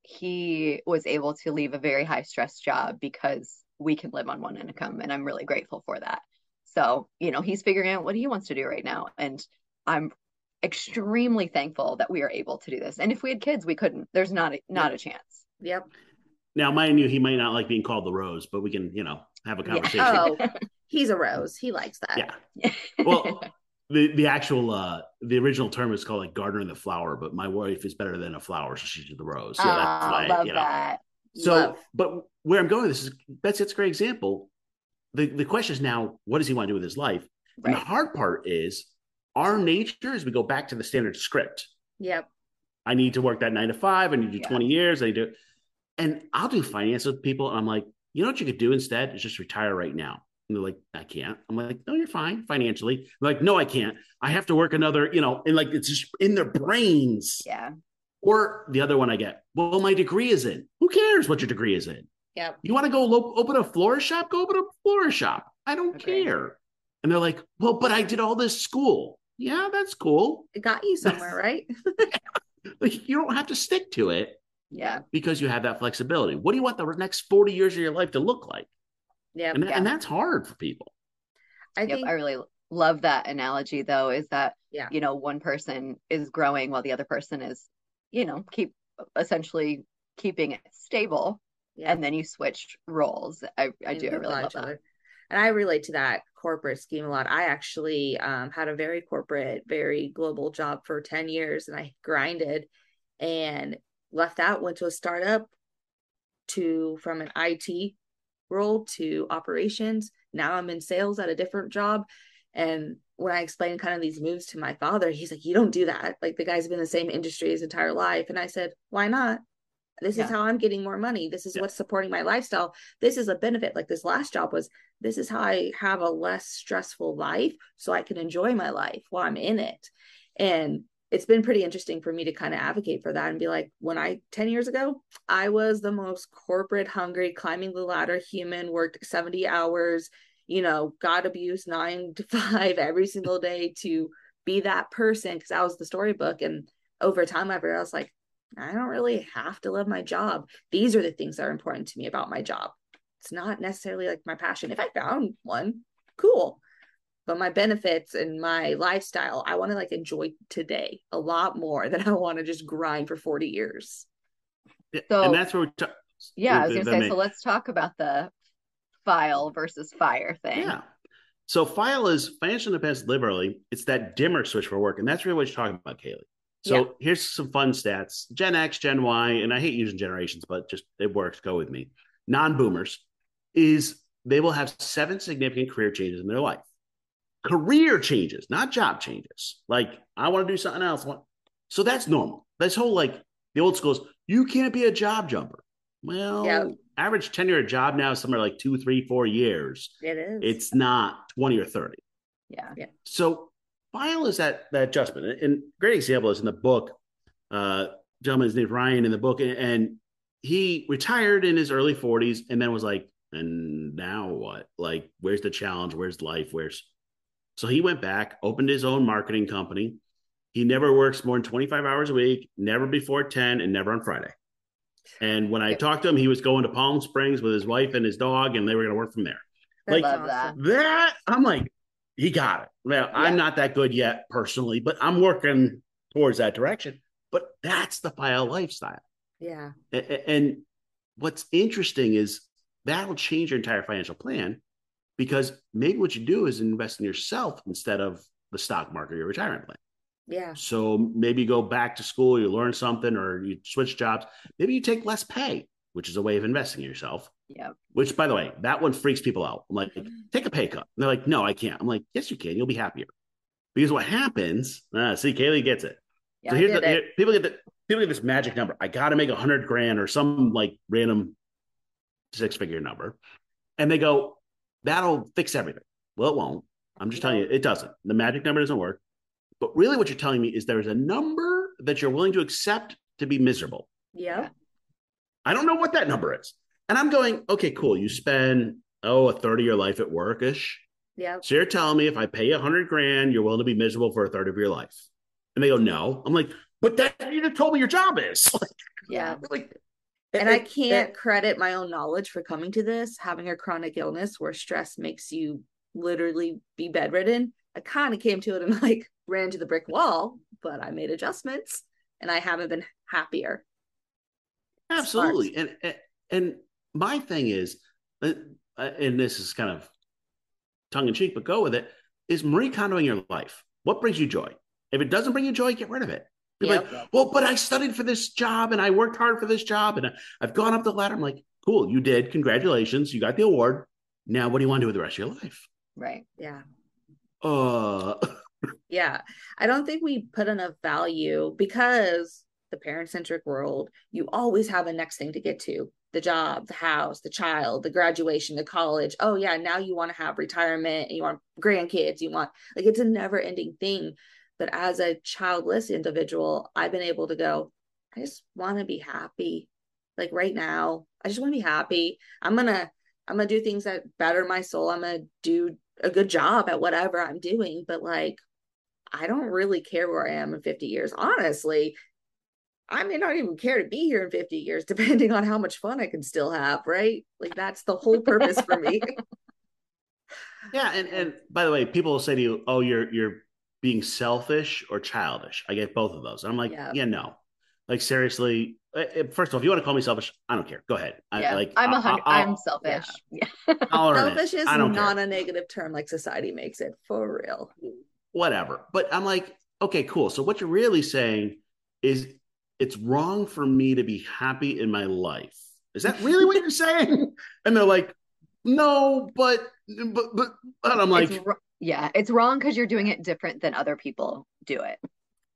he was able to leave a very high stress job because we can live on one income. And I'm really grateful for that. So, you know, he's figuring out what he wants to do right now. And I'm extremely thankful that we are able to do this. And if we had kids, we couldn't. There's not a, not a chance. Yep. Now, mind you, he might not like being called the rose, but we can, you know, have a conversation. Yeah. Oh, he's a rose. He likes that. Yeah. Well, the the actual uh the original term is called like gardener in the flower, but my wife is better than a flower, so she's the rose. Yeah, that's oh, why, love you know. that. So, love. but where I'm going, with this is that's it's a great example. The the question is now, what does he want to do with his life? Right. And the hard part is our nature is we go back to the standard script. Yep. I need to work that nine to five. I need to do yeah. 20 years. I do. And I'll do finance with people. And I'm like, you know what you could do instead is just retire right now. And they're like, I can't. I'm like, no, you're fine financially. They're like, no, I can't. I have to work another, you know, and like it's just in their brains. Yeah. Or the other one I get, well, my degree is in. Who cares what your degree is in? Yeah. You want to go lo- open a florist shop? Go open a florist shop. I don't okay. care. And they're like, well, but I did all this school yeah, that's cool. It got you somewhere, right? like you don't have to stick to it. Yeah. Because you have that flexibility. What do you want the next 40 years of your life to look like? Yeah. And, yeah. and that's hard for people. I yep, think I really love that analogy though, is that yeah. you know, one person is growing while the other person is, you know, keep essentially keeping it stable. Yeah. And then you switch roles. I, I do. I really love that. Other and I relate to that corporate scheme a lot. I actually um, had a very corporate, very global job for 10 years and I grinded and left that, went to a startup to from an IT role to operations. Now I'm in sales at a different job. And when I explained kind of these moves to my father, he's like, You don't do that. Like the guy's been in the same industry his entire life. And I said, Why not? This yeah. is how I'm getting more money. This is yeah. what's supporting my lifestyle. This is a benefit. Like this last job was, this is how I have a less stressful life so I can enjoy my life while I'm in it. And it's been pretty interesting for me to kind of advocate for that and be like, when I 10 years ago, I was the most corporate hungry, climbing the ladder human, worked 70 hours, you know, got abused nine to five every single day to be that person because that was the storybook. And over time, I realized like, I don't really have to love my job. These are the things that are important to me about my job. It's not necessarily like my passion. If I found one, cool. But my benefits and my lifestyle, I want to like enjoy today a lot more than I want to just grind for 40 years. So, and that's where we talk. Yeah, I was going to say, may... so let's talk about the file versus fire thing. Yeah. So file is financial independence liberally. It's that dimmer switch for work. And that's really what you're talking about, Kaylee. So yeah. here's some fun stats Gen X, Gen Y, and I hate using generations, but just it works. Go with me. Non boomers is they will have seven significant career changes in their life. Career changes, not job changes. Like, I want to do something else. So that's normal. This whole like the old schools, you can't be a job jumper. Well, yep. Average tenure of job now is somewhere like two, three, four years. It is. It's not 20 or 30. Yeah. Yeah. So file is that that adjustment. And great example is in the book, uh, gentleman's named Ryan in the book, and he retired in his early 40s and then was like, and now what? Like, where's the challenge? Where's life? Where's so he went back, opened his own marketing company. He never works more than 25 hours a week, never before 10, and never on Friday. And when I talked to him, he was going to Palm Springs with his wife and his dog, and they were going to work from there. I like that. that. I'm like, he got it. Well, yeah. I'm not that good yet personally, but I'm working towards that direction. But that's the file lifestyle. Yeah. And what's interesting is that'll change your entire financial plan because maybe what you do is invest in yourself instead of the stock market or your retirement plan. Yeah. So maybe you go back to school, you learn something, or you switch jobs. Maybe you take less pay, which is a way of investing in yourself. Yeah. Which, by the way, that one freaks people out. I'm like, mm-hmm. take a pay cut. And they're like, no, I can't. I'm like, yes, you can. You'll be happier. Because what happens? Uh, see, Kaylee gets it. Yeah, so here's the, here, people get the people get this magic number. I got to make a hundred grand or some like random six figure number, and they go, that'll fix everything. Well, it won't. I'm just telling you, it doesn't. The magic number doesn't work. But really, what you're telling me is there is a number that you're willing to accept to be miserable. Yeah. I don't know what that number is. And I'm going, okay, cool. You spend, oh, a third of your life at workish. Yeah. So you're telling me if I pay you a hundred grand, you're willing to be miserable for a third of your life. And they go, no. I'm like, but that you just told me your job is. yeah. Like, and I can't credit my own knowledge for coming to this, having a chronic illness where stress makes you literally be bedridden. I kind of came to it and like ran to the brick wall, but I made adjustments and I haven't been happier. Absolutely. And, and, and my thing is, uh, uh, and this is kind of tongue in cheek, but go with it, is Marie Kondoing your life. What brings you joy? If it doesn't bring you joy, get rid of it. Be yep. like, well, but I studied for this job and I worked hard for this job and I've gone up the ladder. I'm like, cool, you did. Congratulations. You got the award. Now, what do you want to do with the rest of your life? Right. Yeah. Yeah. I don't think we put enough value because the parent centric world, you always have a next thing to get to the job, the house, the child, the graduation, the college. Oh, yeah, now you want to have retirement, you want grandkids, you want like it's a never ending thing. But as a childless individual, I've been able to go, I just want to be happy. Like right now, I just want to be happy. I'm to, I'm to do things that better my soul. I'm to do a good job at whatever I'm doing. But like, I don't really care where I am in 50 years. Honestly, I may not even care to be here in 50 years, depending on how much fun I can still have, right? Like that's the whole purpose for me. yeah, and and by the way, people will say to you, "Oh, you're you're being selfish or childish." I get both of those. I'm like, yeah, yeah no. Like seriously, eh, eh, first of all, if you want to call me selfish, I don't care. Go ahead. Yeah, I, like I'm a hundred. I'm selfish. Yeah. yeah. selfish is not care. a negative term like society makes it for real. Whatever. But I'm like, okay, cool. So what you're really saying is it's wrong for me to be happy in my life. Is that really what you're saying? And they're like, no, but but but and I'm like, it's, yeah, it's wrong because you're doing it different than other people do it.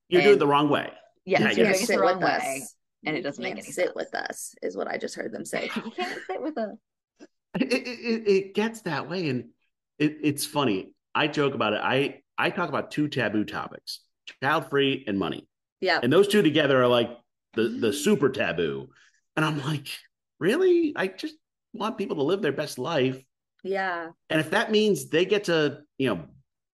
You're and, doing it the wrong way. Yes, yeah, you're doing it the wrong way, us. and it doesn't make any sit sense. with us is what I just heard them say. you can't sit with us. It, it, it gets that way, and it, it's funny. I joke about it. I I talk about two taboo topics: child free and money. Yeah. And those two together are like the the super taboo. And I'm like, really? I just want people to live their best life. Yeah. And if that means they get to, you know,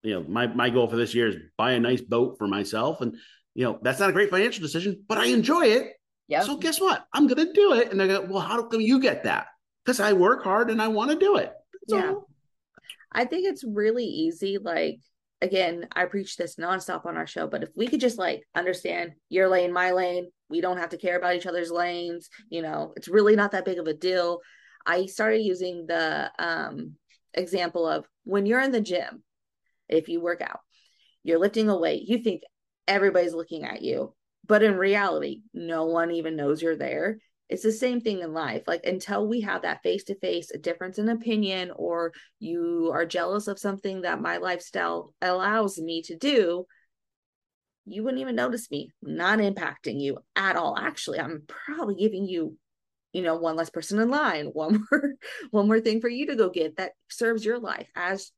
you know, my my goal for this year is buy a nice boat for myself. And, you know, that's not a great financial decision, but I enjoy it. Yeah. So guess what? I'm gonna do it. And they're going, well, how come you get that? Because I work hard and I want to do it. That's yeah. All. I think it's really easy, like again, I preach this nonstop on our show, but if we could just like understand your lane, my lane, we don't have to care about each other's lanes, you know, it's really not that big of a deal. I started using the um, example of when you're in the gym, if you work out, you're lifting a weight, you think everybody's looking at you, but in reality, no one even knows you're there. it's the same thing in life. Like until we have that face to face difference in opinion, or you are jealous of something that my lifestyle allows me to do, you wouldn't even notice me not impacting you at all. Actually, I'm probably giving you, you know, one less person in line, one more, one more thing for you to go get that serves your life. As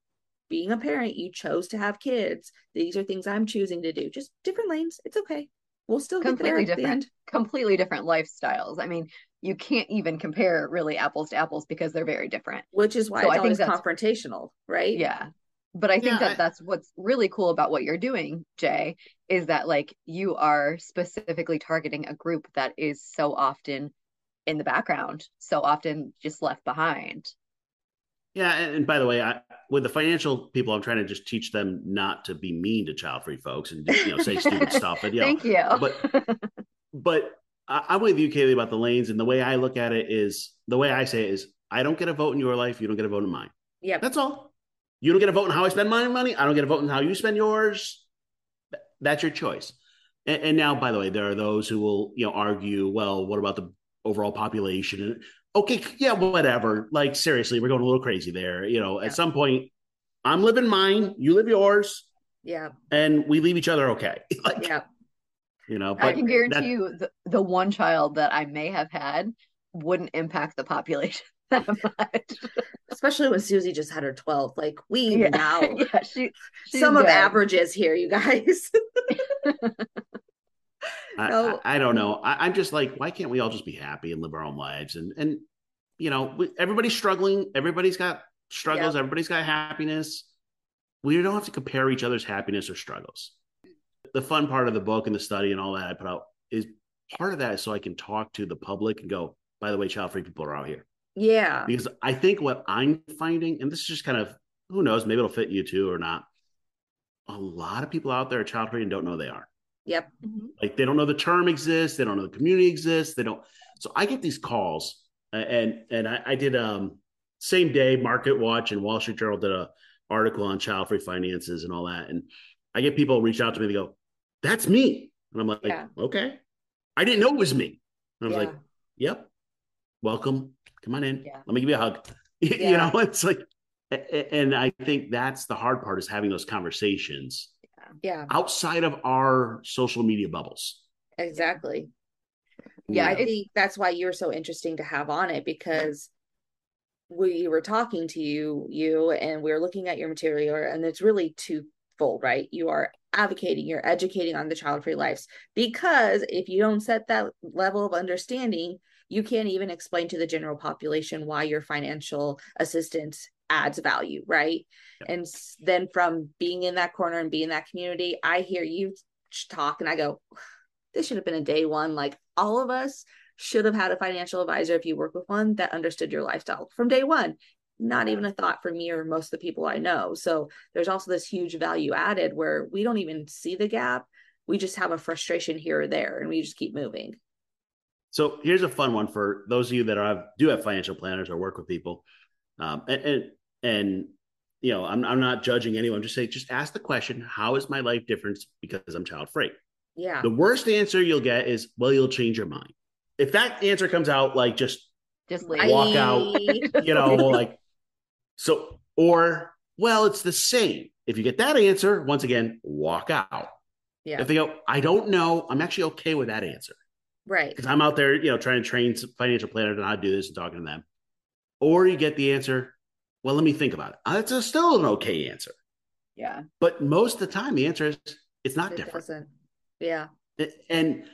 being a parent, you chose to have kids. These are things I'm choosing to do. Just different lanes. It's okay. We'll still completely different. completely different lifestyles. I mean you can't even compare really apples to apples because they're very different. Which is why so I think that's, confrontational right? Yeah. But i think yeah, that I, that's what's really cool about what you're doing jay is that like you are specifically targeting a group that is so often in the background so often just left behind yeah, and, and, by the way, I, with the financial people, I'm trying to just teach them not to be mean to child-free folks and you know say stupid stuff. But yeah, thank you. But but I, I'm with you, Kaylee, about the lanes, and the way I look at it is the way I say it is I don't get a vote in your life, you don't get a vote in mine. Yeah, that's all. You don't get a vote in how I spend my money. I don't get a vote in how you spend yours. That's your choice. And, and now, by the way, there are those who will you know argue, well, what about the overall population? And okay, yeah, whatever. Like seriously, we're going a little crazy there. You know, yeah. at some point, I'm living mine, you live yours. Yeah. And we leave each other okay. like, yeah. You know, I can guarantee that, you the, the one child that I may have had wouldn't impact the population that much. Especially when Susie just had her 12. Like we yeah. now yeah, she, some good. of averages here, you guys. I, I, I, don't know. I, am just like, why can't we all just be happy and live our own lives? And and you know, we, everybody's struggling. Everybody's got struggles. Yep. Everybody's got happiness. We don't have to compare each other's happiness or struggles. The fun part of the book and the study and all that I put out is part of that is so I can talk to the public and go, by the way, child free people are out here. Yeah. Because I think what I'm finding, and this is just kind of who knows, maybe it'll fit you too or not. A lot of people out there are child free and don't know they are. Yep. Mm-hmm. Like they don't know the term exists. They don't know the community exists. They don't. So I get these calls, and and I, I did um same day MarketWatch and Wall Street Journal did a article on child free finances and all that, and I get people reach out to me. They go, "That's me," and I'm like, yeah. "Okay." I didn't know it was me. And I was yeah. like, "Yep, welcome. Come on in. Yeah. Let me give you a hug." you know, it's like, and I think that's the hard part is having those conversations yeah. Outside of our social media bubbles. Exactly. Yeah, yeah. i think that's why you're so interesting to have on it because we were talking to you you and we are looking at your material and it's really twofold right? You are advocating you're educating on the child free lives because if you don't set that level of understanding you can't even explain to the general population why your financial assistance adds value, right? And then from being in that corner and being in that community, I hear you talk and I go, this should have been a day one. Like all of us should have had a financial advisor if you work with one that understood your lifestyle from day one. Not even a thought for me or most of the people I know. So there's also this huge value added where we don't even see the gap. We just have a frustration here or there and we just keep moving. So here's a fun one for those of you that do have financial planners or work with people. Um, and, and and you know i'm, I'm not judging anyone. Just say just ask the question how is my life different because i'm child free? Yeah. The worst answer you'll get is well you'll change your mind. If that answer comes out like just just walk out you know like so or well it's the same. If you get that answer once again walk out. Yeah. If they go i don't know i'm actually okay with that answer. Right. Because i'm out there you know trying to train financial planners on how to do this and talking to them. Or you get the answer well, let me think about it. That's a, still an okay answer. Yeah. But most of the time, the answer is it's not it different. Doesn't. Yeah. It, and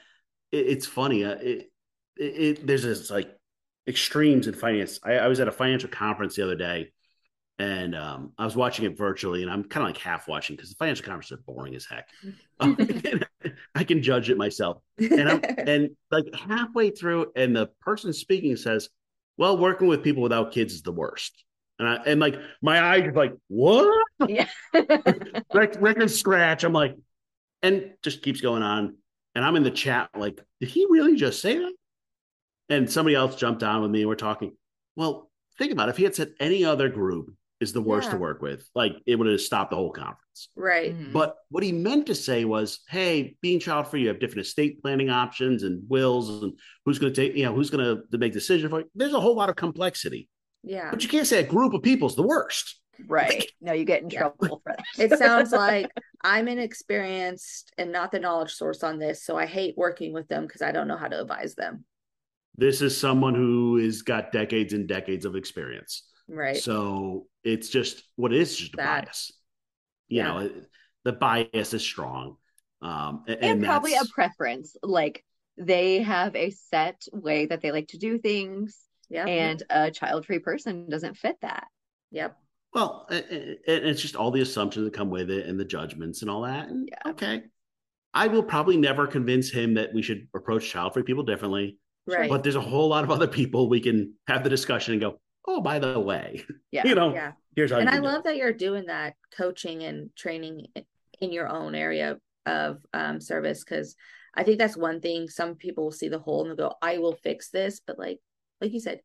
it, it's funny. Uh, it, it, there's this like extremes in finance. I, I, was at a financial conference the other day, and um, I was watching it virtually, and I'm kind of like half watching because the financial conferences are boring as heck. um, I can judge it myself, and I'm and like halfway through, and the person speaking says, "Well, working with people without kids is the worst." And I, and like my eyes are like, what? Yeah. Like record scratch. I'm like, and just keeps going on. And I'm in the chat, like, did he really just say that? And somebody else jumped on with me and we're talking. Well, think about it. If he had said any other group is the worst yeah. to work with, like it would have stopped the whole conference. happens. Right. Mhm. But what he meant to say was, hey, being child free, you have different estate planning options and wills and who's going to take, you know, who's going to make decisions for you. There's a whole lot of complexity. Yeah. But you can't say a group of people is the worst. right. No, you get in Yeah. trouble for that. It sounds like I'm inexperienced and not the knowledge source on this, so I hate working with them because I don't know how to advise them. This is someone who has got decades and decades of experience. Right. So it's just what it is, just a Sad. bias. You Yeah. know, it- the bias is strong. Um, and, and probably a preference. Like they have a set way that they like to do things, yeah. and a child-free person doesn't fit that. yep. Well, a- a- and it's just all the assumptions that come with it and the judgments and all that. And Yeah. okay. I will probably never convince him that we should approach child free people differently. Right. But there's a whole lot of other people we can have the discussion and go, oh, by the way, Yeah. you know, yeah. here's how And I love it. that you're doing that coaching and training in your own area of um, service because I think that's one thing. Some people will see the hole and they'll go, "I will fix this," but like, like you said,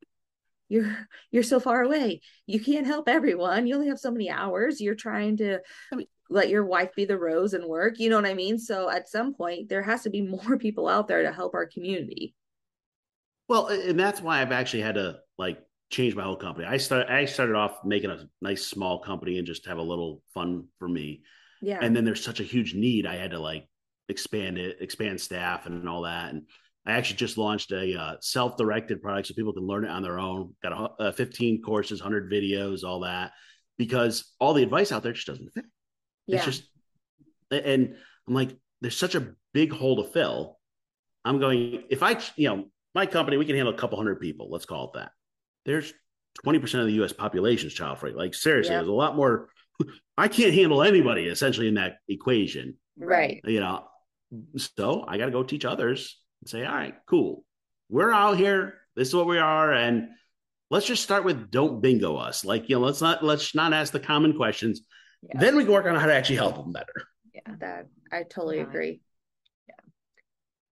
you're you're so far away. You can't help everyone. You only have so many hours. You're trying to I mean- let your wife be the rose and work. You know what I mean? So at some point, there has to be more people out there to help our community. Well, and that's why I've actually had to like change my whole company. I start I started off making a nice small company and just have a little fun for me. Yeah. and then there's such a huge need i had to like expand it expand staff and all that and i actually just launched a uh, self-directed product so people can learn it on their own. Got a, uh, 15 courses 100 videos all that because all the advice out there just doesn't fit. Yeah. it's just and i'm like there's such a big hole to fill. I'm going if i you know my company we can handle a couple hundred people let's call it that. There's 20% of the us population is child free. Like seriously Yep. there's a lot more i can't handle anybody essentially in that equation. Right. you know so i got to go teach others and say all right cool we're out here this is what we are and let's just start with don't bingo us like you know let's not let's not ask the common questions Yeah. then we can work on how to actually help them better Yeah. That I totally Yeah. agree. Yeah.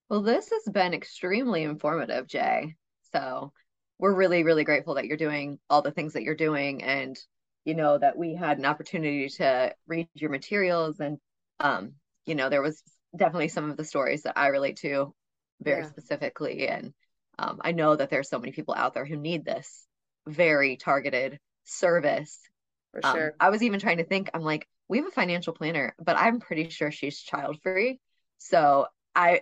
Well, this has been extremely informative, Jay. So we're really, really grateful that you're doing all the things that you're doing and you know that we had an opportunity to read your materials and um, you know, there was definitely some of the stories that I relate to very Yeah. specifically. And um, I know that there's so many people out there who need this very targeted service. For Um, sure. I was even trying to think, I'm like, we have a financial planner, but I'm pretty sure she's child free. So I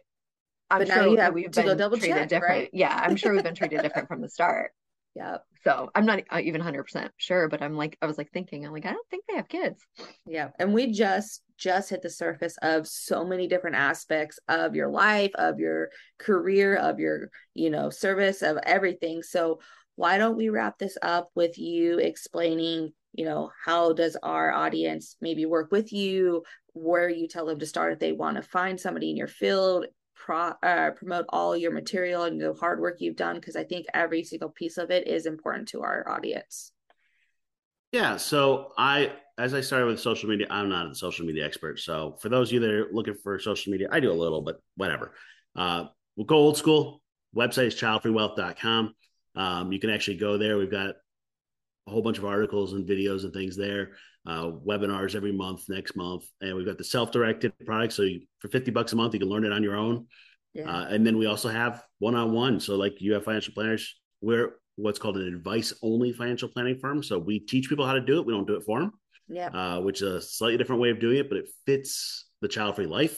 I'm But now sure you that have we've to go been double treated check, different. right? Yeah, I'm sure we've been treated different from the start. Yep. So I'm not even 100% sure, but I'm like, I was like thinking, I'm like, I don't think they have kids. Yeah. And we just just hit the surface of so many different aspects of your life, of your career, of your, you know, service, of everything. So why don't we wrap this up with you explaining, you know, how does our audience maybe work with you, where you tell them to start if they want to find somebody in your field, pro, uh, promote all your material and the hard work you've done because I think every single piece of it is important to our audience. Yeah. So I, as I started with social media, I'm not a social media expert. So for those of you that are looking for social media, I do a little, but whatever. Uh, we'll go old school. Website is childfreewealth.com. Um, you can actually go there. We've got a whole bunch of articles and videos and things there. Uh, webinars every month, next month, and we've got the self-directed product. So you, for fifty bucks a month, you can learn it on your own. Yeah. Uh, and then we also have one-on-one. So like you have financial planners, we're what's called an advice-only financial planning firm. So we teach people how to do it. We don't do it for them, yeah. uh, which is a slightly different way of doing it, but it fits the child-free life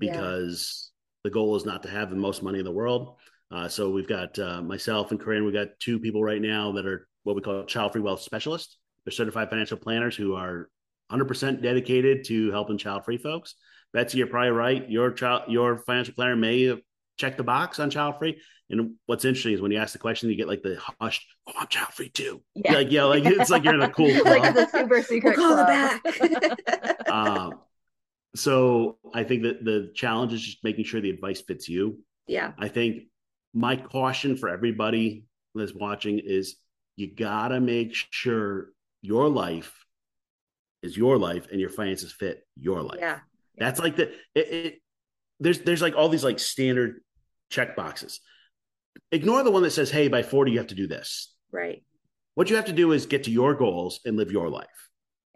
Yeah. because the goal is not to have the most money in the world. Uh, so we've got uh, myself and Corinne. We've got two people right now that are what we call child-free wealth specialists. They're certified financial planners who are 100% dedicated to helping child-free folks. Betsy, you're probably right. Your child, your financial planner may check the box on child-free. And what's interesting is when you ask the question, you get like the hushed, "Oh, I'm child-free too." Yeah. Like yeah, like it's like you're in a cool club. like it's a super secret We'll call club. it back. um, so I think that the challenge is just making sure the advice fits you. yeah. I think my caution for everybody that's watching is you gotta make sure your life is your life and your finances fit your life. Yeah. That's like the it, it there's there's like all these like standard check boxes. Ignore the one that says, hey, by 40 you have to do this. Right. What you have to do is get to your goals and live your life.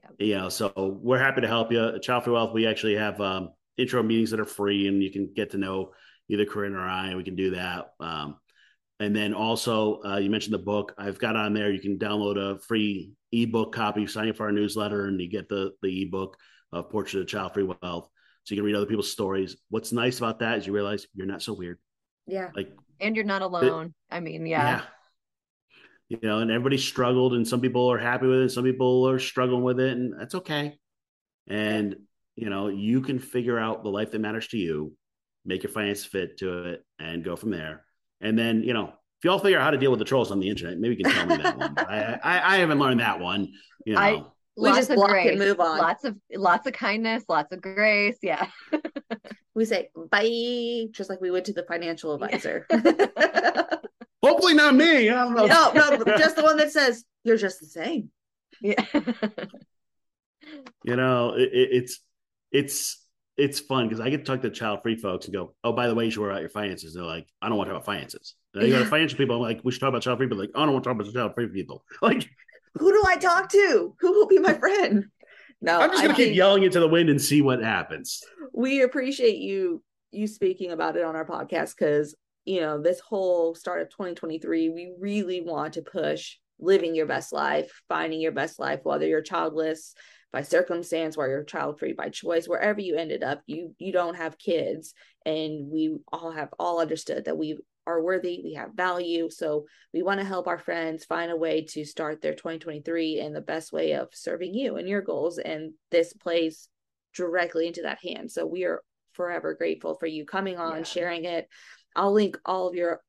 Yeah. You know, so we're happy to help you. At Child Free Wealth, we actually have um, intro meetings that are free, and you can get to know either Corinne or I, and we can do that. Um, and then also, uh, you mentioned the book. I've got on there. You can download a free ebook copy, sign up for our newsletter, and you get the the ebook of Portrait of Child Free Wealth. So you can read other people's stories. What's nice about that is you realize you're not so weird. Yeah. Like, and you're not alone. It, I mean, yeah. yeah. You know, and everybody struggled, and some people are happy with it, some people are struggling with it, and that's okay. And you know, you can figure out the life that matters to you, make your finance fit to it, and go from there. And then, you know, if y'all figure out how to deal with the trolls on the internet, maybe you can tell me that one. I, I, I haven't learned that one. You know. I, we lots just block grace. and move on. Lots of lots of kindness, lots of grace. Yeah. we say bye, just like we would to the financial advisor. Hopefully not me. I don't know. No, no, just the one that says you're just the same. Yeah. you know, it, it's it's it's fun because I get to talk to child free folks and go, oh, by the way, you should worry about your finances. And they're like, I don't want to talk about finances. And then you go to financial people, I'm like, we should talk about child free. But like, I don't want to talk about child free people. Like, who do I talk to? Who will be my friend? No, I'm just gonna I keep yelling into the wind and see what happens. We appreciate you you speaking about it on our podcast because you know this whole start of 2023, we really want to push living your best life, finding your best life, whether you're childless, by circumstance where you're child free by choice wherever you ended up you you don't have kids and we all have all understood that we are worthy we have value so we want to help our friends find a way to start their 2023 in the best way of serving you and your goals and this plays directly into that hand so we are forever grateful for you coming on yeah. sharing it i'll link all of your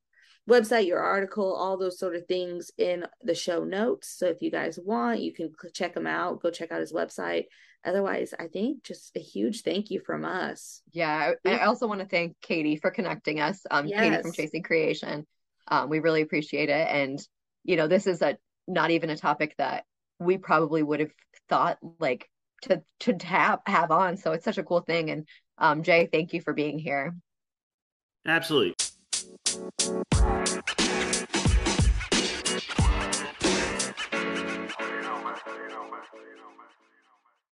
website, your article, all those sort of things in the show notes. So if you guys want, you can check him out. Go check out his website. Otherwise, I think just a huge thank you from us. Yeah, I also want to thank Katie for connecting us. Um, yes. Katie from Chasing Creation. Um, we really appreciate it. And you know, this is a not even a topic that we probably would have thought like to to have have on. So it's such a cool thing. And um, Jay, thank you for being here. Absolutely. You know, man.